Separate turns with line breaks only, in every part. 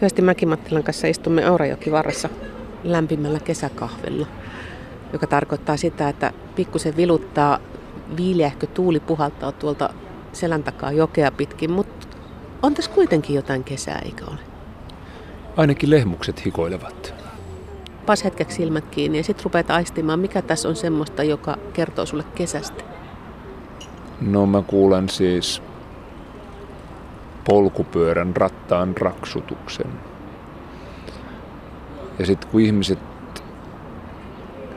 Kyösti Mäkimattilan kanssa istumme Aurajoki varressa lämpimällä kesäkahvella, joka tarkoittaa sitä, että pikkusen viluttaa viileähkö tuuli puhaltaa tuolta selän takaa jokea pitkin, mutta on tässä kuitenkin jotain kesää, eikö ole?
Ainakin lehmukset hikoilevat.
Pas hetkeksi silmät kiinni ja sitten rupeat aistimaan, mikä tässä on semmoista, joka kertoo sulle kesästä.
No mä kuulen siis polkupyörän rattaan raksutuksen. Ja sitten kun ihmiset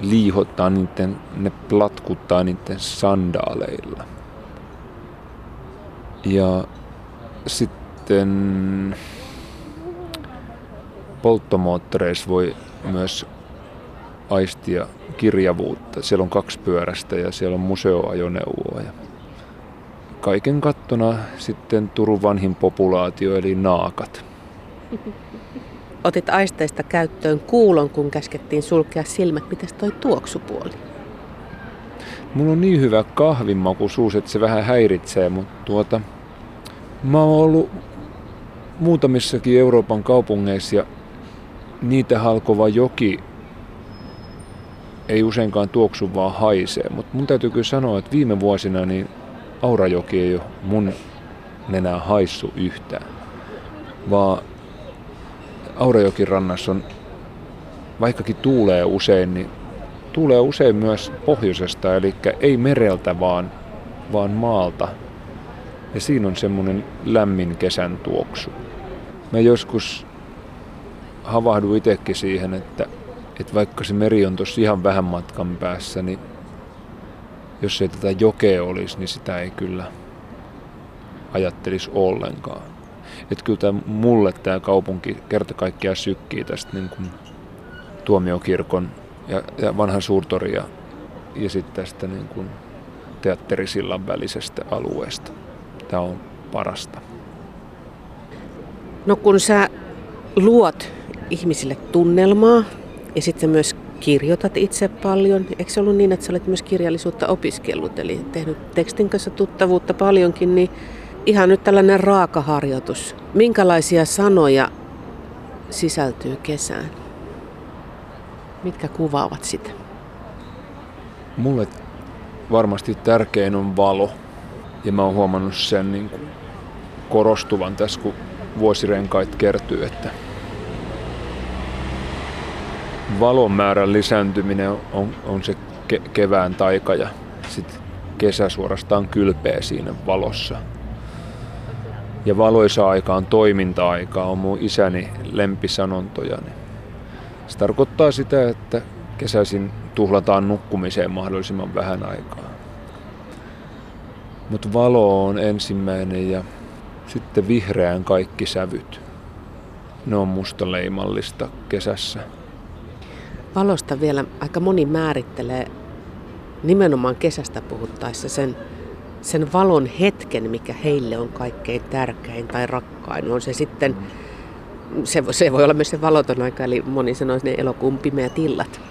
liihottaa niiden, ne platkuttaa niiden sandaaleilla. Ja sitten polttomoottoreissa voi myös aistia kirjavuutta. Siellä on kaksi pyörästä ja siellä on museoajoneuvoa. Ja kaiken kattona sitten Turun vanhin populaatio eli naakat.
Otit aisteista käyttöön kuulon, kun käskettiin sulkea silmät. Mites toi tuoksupuoli?
Mulla on niin hyvä kahvinmaku suus, että se vähän häiritsee, mutta tuota, mä oon ollut muutamissakin Euroopan kaupungeissa ja niitä halkova joki ei useinkaan tuoksu vaan haisee. Mutta mun täytyy kyllä sanoa, että viime vuosina niin Aurajoki ei ole mun nenää haissu yhtään. Vaan Aurajokin rannassa on, vaikkakin tuulee usein, niin tuulee usein myös pohjoisesta, eli ei mereltä vaan, vaan maalta. Ja siinä on semmoinen lämmin kesän tuoksu. Mä joskus havahduin itsekin siihen, että, että vaikka se meri on tuossa ihan vähän matkan päässä, niin jos ei tätä jokea olisi, niin sitä ei kyllä ajattelisi ollenkaan. Että kyllä tämä, mulle tämä kaupunki kerta kaikkiaan sykkii tästä niin kuin tuomiokirkon ja, ja vanhan suurtori ja, ja sitten tästä niin kuin teatterisillan välisestä alueesta. Tämä on parasta.
No kun sä luot ihmisille tunnelmaa ja sitten myös kirjoitat itse paljon. Eikö se ollut niin, että sä olet myös kirjallisuutta opiskellut, eli tehnyt tekstin kanssa tuttavuutta paljonkin, niin ihan nyt tällainen raakaharjoitus. Minkälaisia sanoja sisältyy kesään? Mitkä kuvaavat sitä?
Mulle varmasti tärkein on valo. Ja mä oon huomannut sen niin kuin korostuvan tässä, kun vuosirenkait kertyy, että valon määrän lisääntyminen on, on se ke- kevään taika ja sitten kesä suorastaan kylpeä siinä valossa. Ja valoisa aika on toiminta-aika, on mun isäni lempisanontoja. Se tarkoittaa sitä, että kesäisin tuhlataan nukkumiseen mahdollisimman vähän aikaa. Mutta valo on ensimmäinen ja sitten vihreän kaikki sävyt. Ne on musta leimallista kesässä.
Valosta vielä aika moni määrittelee nimenomaan kesästä puhuttaessa sen, sen valon hetken, mikä heille on kaikkein tärkein tai rakkain. On se sitten, se, se voi olla myös se valoton aika, eli moni sanoisi ne elokuun pimeät illat.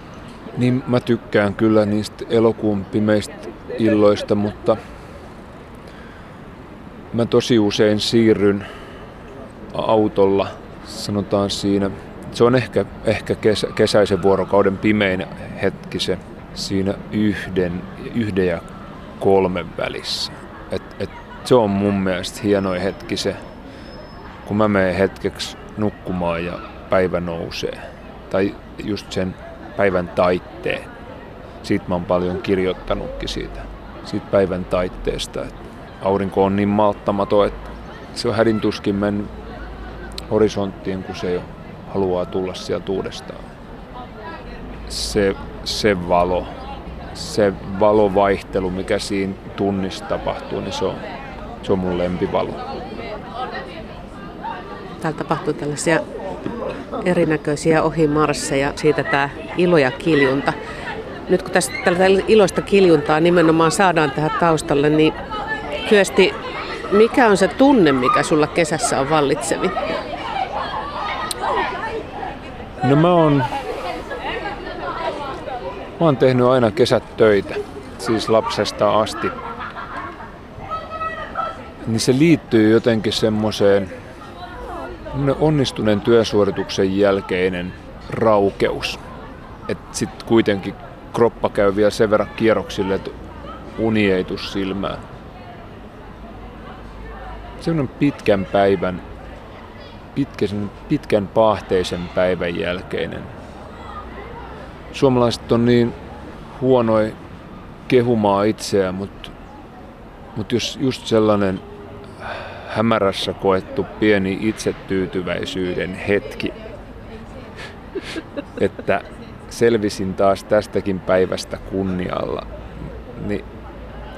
Niin mä tykkään kyllä niistä elokuun pimeistä illoista, mutta mä tosi usein siirryn autolla, sanotaan siinä se on ehkä, ehkä kesä, kesäisen vuorokauden pimein hetki se siinä yhden, yhden ja kolmen välissä. Et, et se on mun mielestä hienoin hetki se, kun mä menen hetkeksi nukkumaan ja päivä nousee. Tai just sen päivän taitteen. Siitä mä oon paljon kirjoittanutkin siitä, siitä päivän taitteesta. Et aurinko on niin malttamaton, että se on hädintuskin mennyt horisonttiin, kun se ei ole haluaa tulla sieltä uudestaan. Se, se valo, se valovaihtelu, mikä siinä tunnissa tapahtuu, niin se on, se on mun lempivalo.
Täällä tapahtuu tällaisia erinäköisiä ohimarsseja, siitä tämä ilo ja kiljunta. Nyt kun tästä tällä iloista kiljuntaa nimenomaan saadaan tähän taustalle, niin Kyösti, mikä on se tunne, mikä sulla kesässä on vallitsevin?
No mä oon, mä oon tehnyt aina kesät töitä, siis lapsesta asti. Niin se liittyy jotenkin semmoiseen onnistuneen työsuorituksen jälkeinen raukeus. Että sitten kuitenkin kroppa käy vielä sen verran kierroksille, että uni ei silmään. Sellainen pitkän päivän, pitkä, pitkän paahteisen päivän jälkeinen. Suomalaiset on niin huonoja kehumaa itseään, mutta, mutta jos just sellainen hämärässä koettu pieni itsetyytyväisyyden hetki, että selvisin taas tästäkin päivästä kunnialla, niin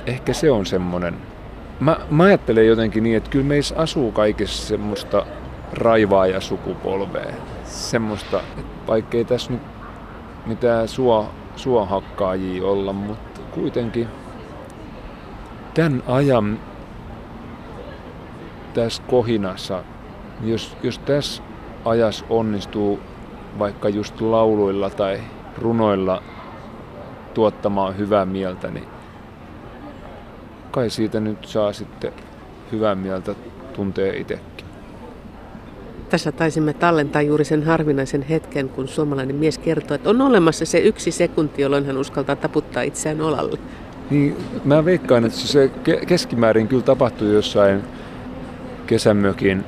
ehkä se on semmoinen. Mä, mä ajattelen jotenkin niin, että kyllä meissä asuu kaikessa semmoista raivaa ja sukupolvea. Semmoista, että vaikkei tässä nyt mitään suo, suohakkaajia olla, mutta kuitenkin tämän ajan tässä kohinassa, jos, jos tässä ajas onnistuu vaikka just lauluilla tai runoilla tuottamaan hyvää mieltä, niin kai siitä nyt saa sitten hyvää mieltä tuntee itsekin.
Tässä taisimme tallentaa juuri sen harvinaisen hetken, kun suomalainen mies kertoo, että on olemassa se yksi sekunti, jolloin hän uskaltaa taputtaa itseään olalle.
Niin, mä veikkaan, että se keskimäärin kyllä tapahtui jossain kesämökin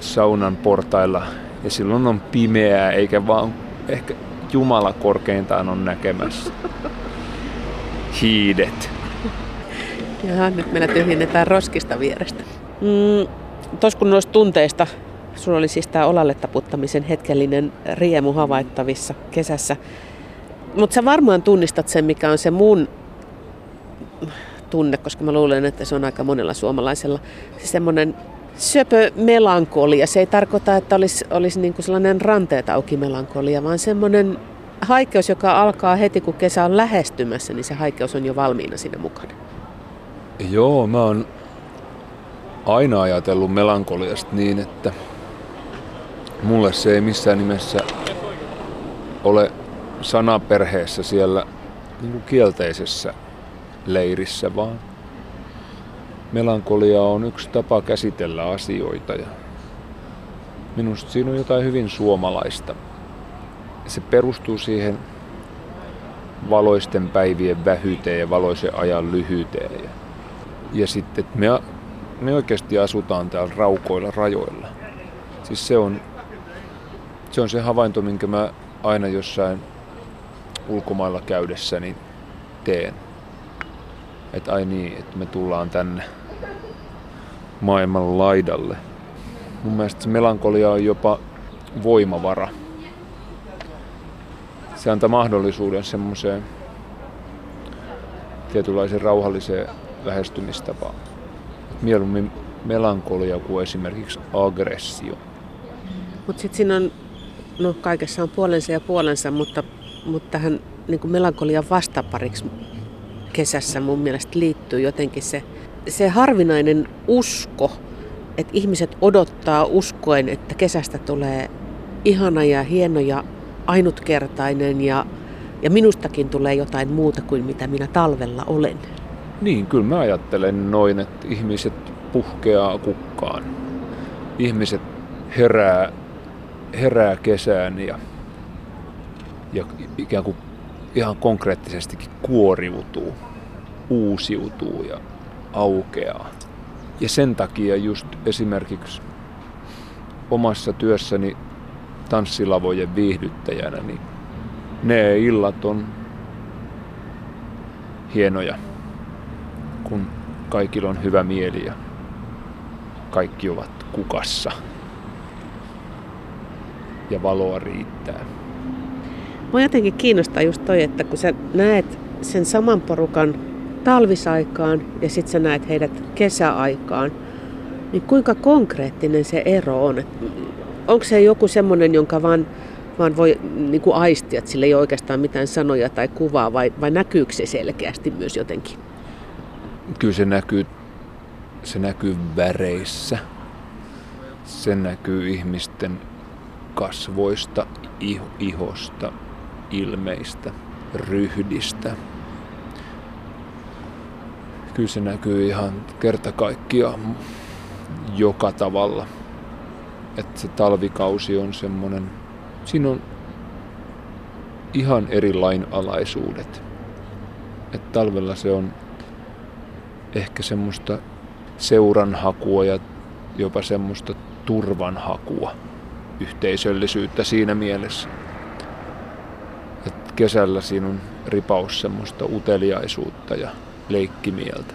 saunan portailla ja silloin on pimeää eikä vaan ehkä Jumala korkeintaan on näkemässä. Hiidet.
Ja nyt meillä tyhjennetään roskista vierestä. Mm, Tuossa kun noista tunteista, sulla oli siis tämä olalle taputtamisen hetkellinen riemu havaittavissa kesässä. Mutta sä varmaan tunnistat sen, mikä on se mun tunne, koska mä luulen, että se on aika monella suomalaisella. Se semmoinen söpö melankolia. Se ei tarkoita, että olisi, olisi niin kuin sellainen ranteet auki melankolia, vaan semmoinen haikeus, joka alkaa heti kun kesä on lähestymässä, niin se haikeus on jo valmiina siinä mukana.
Joo, mä oon aina ajatellut melankoliasta niin, että mulle se ei missään nimessä ole sanaperheessä siellä niin kuin kielteisessä leirissä, vaan melankolia on yksi tapa käsitellä asioita ja minusta siinä on jotain hyvin suomalaista. Se perustuu siihen valoisten päivien vähyyteen ja valoisen ajan lyhyyteen. Ja, ja sitten, että me, me oikeasti asutaan täällä raukoilla rajoilla. Siis se on, se on se havainto, minkä mä aina jossain ulkomailla käydessäni teen. Että ai niin, että me tullaan tänne maailman laidalle. Mun mielestä se melankolia on jopa voimavara. Se antaa mahdollisuuden semmoiseen tietynlaiseen rauhalliseen lähestymistapaan. Mieluummin melankolia kuin esimerkiksi aggressio.
Mutta sitten siinä on, no kaikessa on puolensa ja puolensa, mutta, mutta tähän niin melankolian vastapariksi kesässä mun mielestä liittyy jotenkin se se harvinainen usko, että ihmiset odottaa uskoen, että kesästä tulee ihana ja hieno ja ainutkertainen ja, ja minustakin tulee jotain muuta kuin mitä minä talvella olen.
Niin, kyllä mä ajattelen noin, että ihmiset puhkeaa kukkaan. Ihmiset herää, herää kesään ja, ja ikään kuin ihan konkreettisestikin kuoriutuu, uusiutuu ja aukeaa. Ja sen takia just esimerkiksi omassa työssäni tanssilavojen viihdyttäjänä, niin ne illat on hienoja, kun kaikilla on hyvä mieli ja kaikki ovat kukassa ja valoa riittää.
Mua jotenkin kiinnostaa just toi, että kun sä näet sen saman porukan talvisaikaan ja sitten sä näet heidät kesäaikaan, niin kuinka konkreettinen se ero on? Onko se joku semmoinen, jonka vaan, vaan voi niin kuin aistia, että sillä ei ole oikeastaan mitään sanoja tai kuvaa, vai, vai näkyykö se selkeästi myös jotenkin?
Kyllä se näkyy, se näkyy väreissä. Se näkyy ihmisten kasvoista, ihosta, ilmeistä, ryhdistä kyllä se näkyy ihan kerta kaikkiaan joka tavalla. että se talvikausi on semmoinen, siinä on ihan eri lainalaisuudet. Että talvella se on ehkä semmoista seuranhakua ja jopa semmoista turvanhakua, yhteisöllisyyttä siinä mielessä. Et kesällä siinä on ripaus semmoista uteliaisuutta ja leikkimieltä.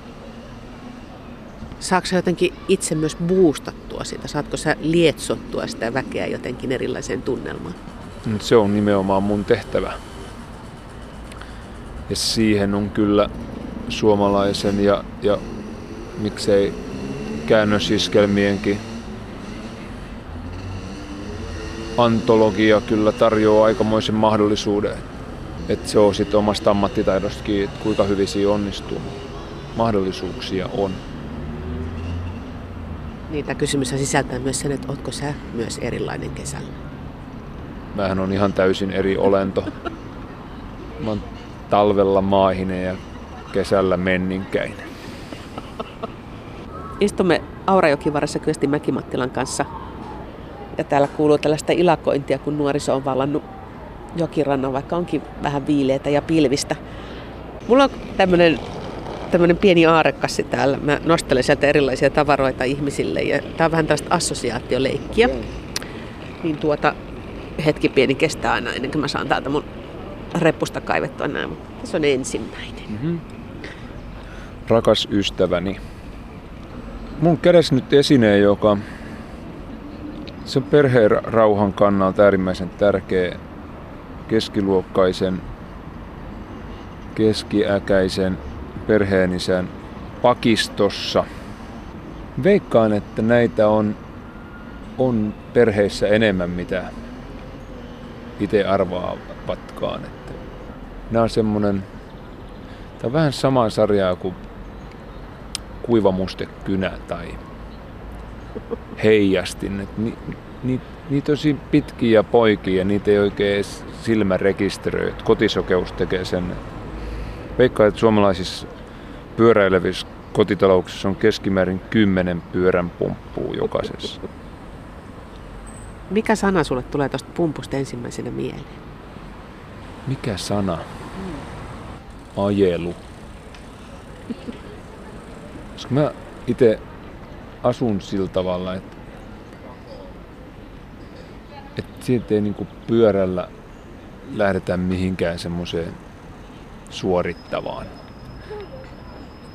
Saatko sä jotenkin itse myös boostattua sitä? Saatko sä lietsottua sitä väkeä jotenkin erilaiseen tunnelmaan?
Se on nimenomaan mun tehtävä. Ja siihen on kyllä suomalaisen ja, ja miksei käännösiskelmienkin antologia kyllä tarjoaa aikamoisen mahdollisuuden. Että se on sitten omasta ammattitaidostakin, että kuinka hyvin siinä onnistuu. Mahdollisuuksia on.
Niitä kysymys sisältää myös sen, että ootko sä myös erilainen kesällä?
Mähän on ihan täysin eri olento. Mä oon talvella maahinen ja kesällä menninkäinen.
Istumme Aurajokivarassa Kyösti Mäkimattilan kanssa ja täällä kuuluu tällaista ilakointia, kun nuoriso on vallannut jokirannan, vaikka onkin vähän viileitä ja pilvistä. Mulla on tämmöinen tämmöinen pieni aarekassi täällä. Mä nostelen sieltä erilaisia tavaroita ihmisille ja tää on vähän tällaista assosiaatioleikkiä. Niin tuota, hetki pieni kestää aina ennen kuin mä saan täältä mun reppusta kaivettua nämä. Tässä on ensimmäinen. Mm-hmm.
Rakas ystäväni. Mun kädessä nyt esine, joka se on perheen rauhan kannalta äärimmäisen tärkeä keskiluokkaisen, keskiäkäisen perheenisän pakistossa. Veikkaan, että näitä on, on perheissä enemmän mitä itse arvaavatkaan. Että nämä on semmonen, tämä on vähän samaa sarjaa kuin kuivamustekynä tai heijastin. Et ni, ni, niitä on tosi pitkiä poikia niitä ei oikein silmä rekisteröi. Kotisokeus tekee sen. Veikkaan, että suomalaisissa pyöräilevissä kotitalouksissa on keskimäärin kymmenen pyörän pumppuu jokaisessa.
Mikä sana sulle tulee tuosta pumpusta ensimmäisenä mieleen?
Mikä sana? Ajelu. Koska mä itse asun sillä tavalla, että, että siitä ei niinku pyörällä lähdetä mihinkään semmoiseen suorittavaan.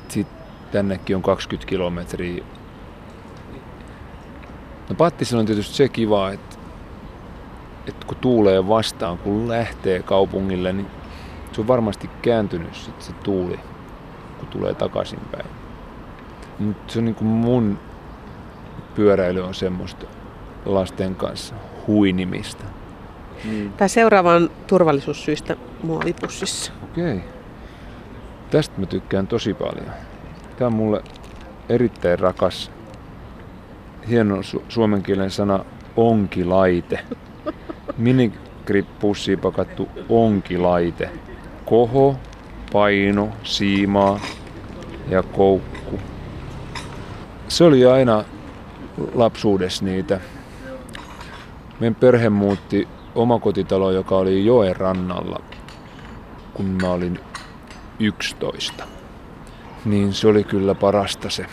Sitten tännekin on 20 kilometriä. No Pattisilla on tietysti se kiva, että, että kun tuulee vastaan, kun lähtee kaupungille, niin se on varmasti kääntynyt sit se tuuli, kun tulee takaisinpäin. Mutta se on niin kuin mun pyöräily on semmoista lasten kanssa huinimista.
Mm. Tämä seuraava on turvallisuussyistä muovipussissa.
Okei. Okay. Tästä mä tykkään tosi paljon. Tämä on mulle erittäin rakas, hieno su- suomen kielen sana onkilaite. Minigrippussiin pakattu onkilaite. Koho, paino, siimaa ja koukku. Se oli aina lapsuudessa niitä. Meidän perhe muutti omakotitalo, joka oli joen rannalla, kun mä olin 11. Niin se oli kyllä parasta se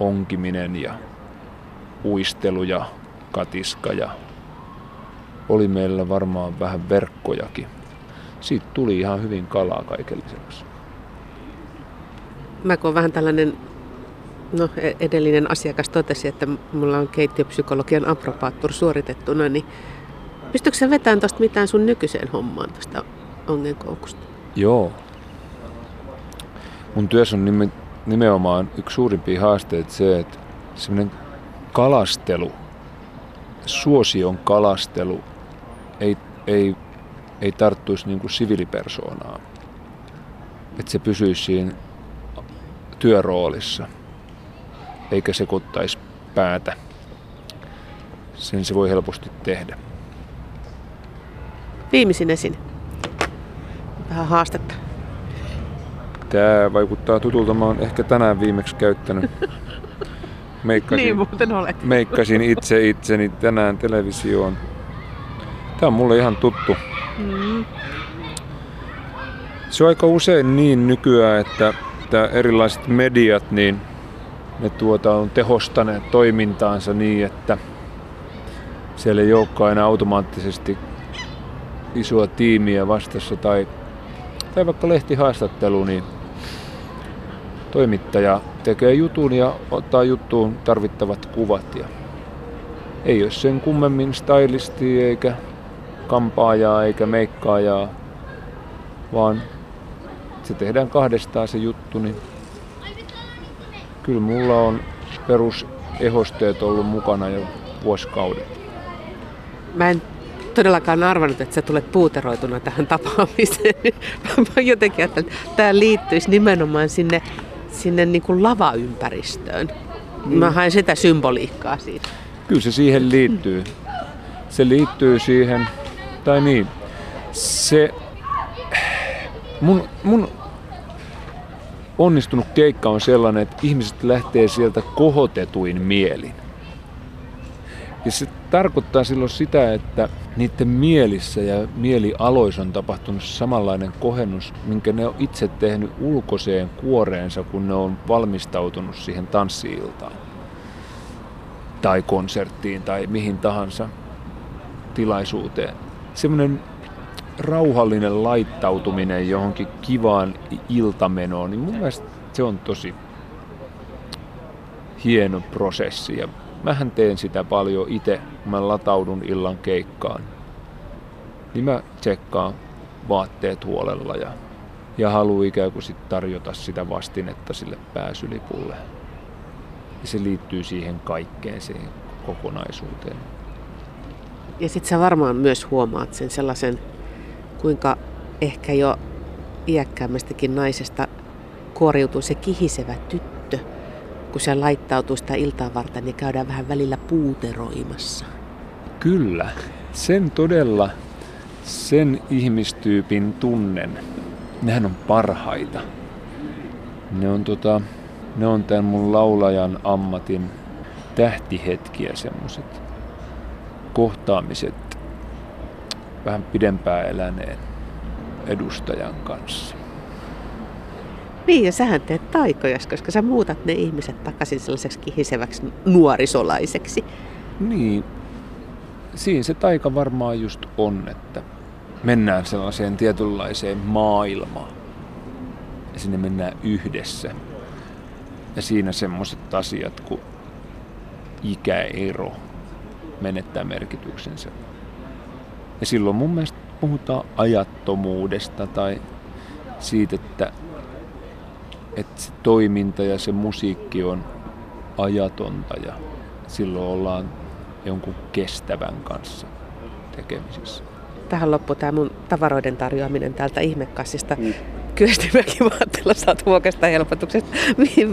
onkiminen ja uistelu ja katiska ja oli meillä varmaan vähän verkkojakin. Siitä tuli ihan hyvin kalaa kaiken lisäksi.
Mä kun vähän tällainen No e- edellinen asiakas totesi, että mulla on keittiöpsykologian apropaattur suoritettuna, niin pystytkö sä vetämään tuosta mitään sun nykyiseen hommaan tuosta ongenkoukusta?
Joo. Mun työssä on nime, nimenomaan yksi suurimpia haasteita se, että semmoinen kalastelu, suosion kalastelu ei, ei, ei tarttuisi niin kuin siviilipersoonaa. Että se pysyisi siinä työroolissa – eikä sekoittaisi päätä. Sen se voi helposti tehdä.
Viimeisin esine. Vähän haastetta.
Tämä vaikuttaa tutulta. Mä oon ehkä tänään viimeksi käyttänyt. Meikkasin,
Niin muuten olet.
meikkasin itse itseni tänään televisioon. Tämä on mulle ihan tuttu.
Mm.
Se on aika usein niin nykyään, että, että erilaiset mediat, niin ne tuota on tehostaneet toimintaansa niin, että siellä ei olekaan enää automaattisesti isoa tiimiä vastassa tai, tai vaikka lehtihaastattelu, niin toimittaja tekee jutun ja ottaa juttuun tarvittavat kuvat. Ja ei ole sen kummemmin stylisti eikä kampaajaa eikä meikkaajaa, vaan se tehdään kahdestaan se juttu, niin kyllä mulla on perusehosteet ollut mukana jo vuosikaudet.
Mä en todellakaan arvannut, että sä tulet puuteroituna tähän tapaamiseen. Mä jotenkin ajattelin, että tämä liittyisi nimenomaan sinne, sinne niin kuin lavaympäristöön. Mm. Mä hain sitä symboliikkaa siitä.
Kyllä se siihen liittyy. Se liittyy siihen, tai niin, se mun, mun onnistunut keikka on sellainen, että ihmiset lähtee sieltä kohotetuin mielin. Ja se tarkoittaa silloin sitä, että niiden mielissä ja mielialoissa on tapahtunut samanlainen kohennus, minkä ne on itse tehnyt ulkoiseen kuoreensa, kun ne on valmistautunut siihen tanssiiltaan tai konserttiin tai mihin tahansa tilaisuuteen. Semmoinen rauhallinen laittautuminen johonkin kivaan iltamenoon, niin mun mielestä se on tosi hieno prosessi. Ja mähän teen sitä paljon itse, kun mä lataudun illan keikkaan. Niin mä tsekkaan vaatteet huolella ja, ja haluan ikään kuin sit tarjota sitä vastinetta sille pääsylipulle. Ja se liittyy siihen kaikkeen, siihen kokonaisuuteen.
Ja sitten sä varmaan myös huomaat sen sellaisen, kuinka ehkä jo iäkkäämmästäkin naisesta kuoriutuu se kihisevä tyttö, kun se laittautuu sitä iltaa varten, niin käydään vähän välillä puuteroimassa.
Kyllä, sen todella, sen ihmistyypin tunnen. Nehän on parhaita. Ne on, tota, ne on tämän mun laulajan ammatin tähtihetkiä semmoset kohtaamiset vähän pidempään eläneen edustajan kanssa.
Niin, ja sähän teet taikoja, koska sä muutat ne ihmiset takaisin sellaiseksi kihiseväksi nuorisolaiseksi.
Niin, siinä se taika varmaan just on, että mennään sellaiseen tietynlaiseen maailmaan. Ja sinne mennään yhdessä. Ja siinä semmoiset asiat kuin ikäero menettää merkityksensä. Ja silloin mun mielestä puhutaan ajattomuudesta tai siitä, että, että se toiminta ja se musiikki on ajatonta ja silloin ollaan jonkun kestävän kanssa tekemisissä.
Tähän loppuu tämä mun tavaroiden tarjoaminen täältä ihmekassista. Mm. Kyöstimäkin vaatteella saat vuokasta helpotuksesta.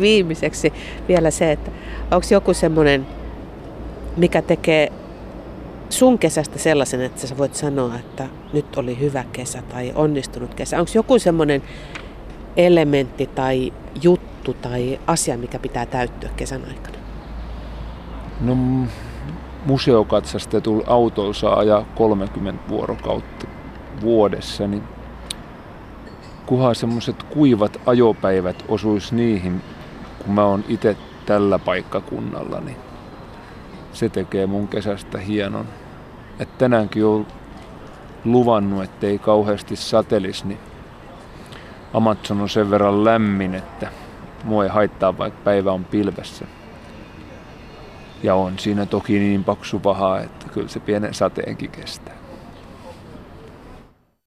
Viimeiseksi vielä se, että onko joku semmoinen, mikä tekee sun kesästä sellaisen, että sä voit sanoa, että nyt oli hyvä kesä tai onnistunut kesä? Onko joku semmoinen elementti tai juttu tai asia, mikä pitää täyttyä kesän aikana?
No museokatsastetulla autolla saa ajaa 30 vuorokautta vuodessa, niin kunhan semmoiset kuivat ajopäivät osuis niihin, kun mä oon itse tällä paikkakunnalla, niin se tekee mun kesästä hienon. Et tänäänkin on luvannut, ettei kauheasti satelis, niin Amazon on sen verran lämmin, että mua ei haittaa, vaikka päivä on pilvessä. Ja on siinä toki niin paksu paha, että kyllä se pienen sateenkin kestää.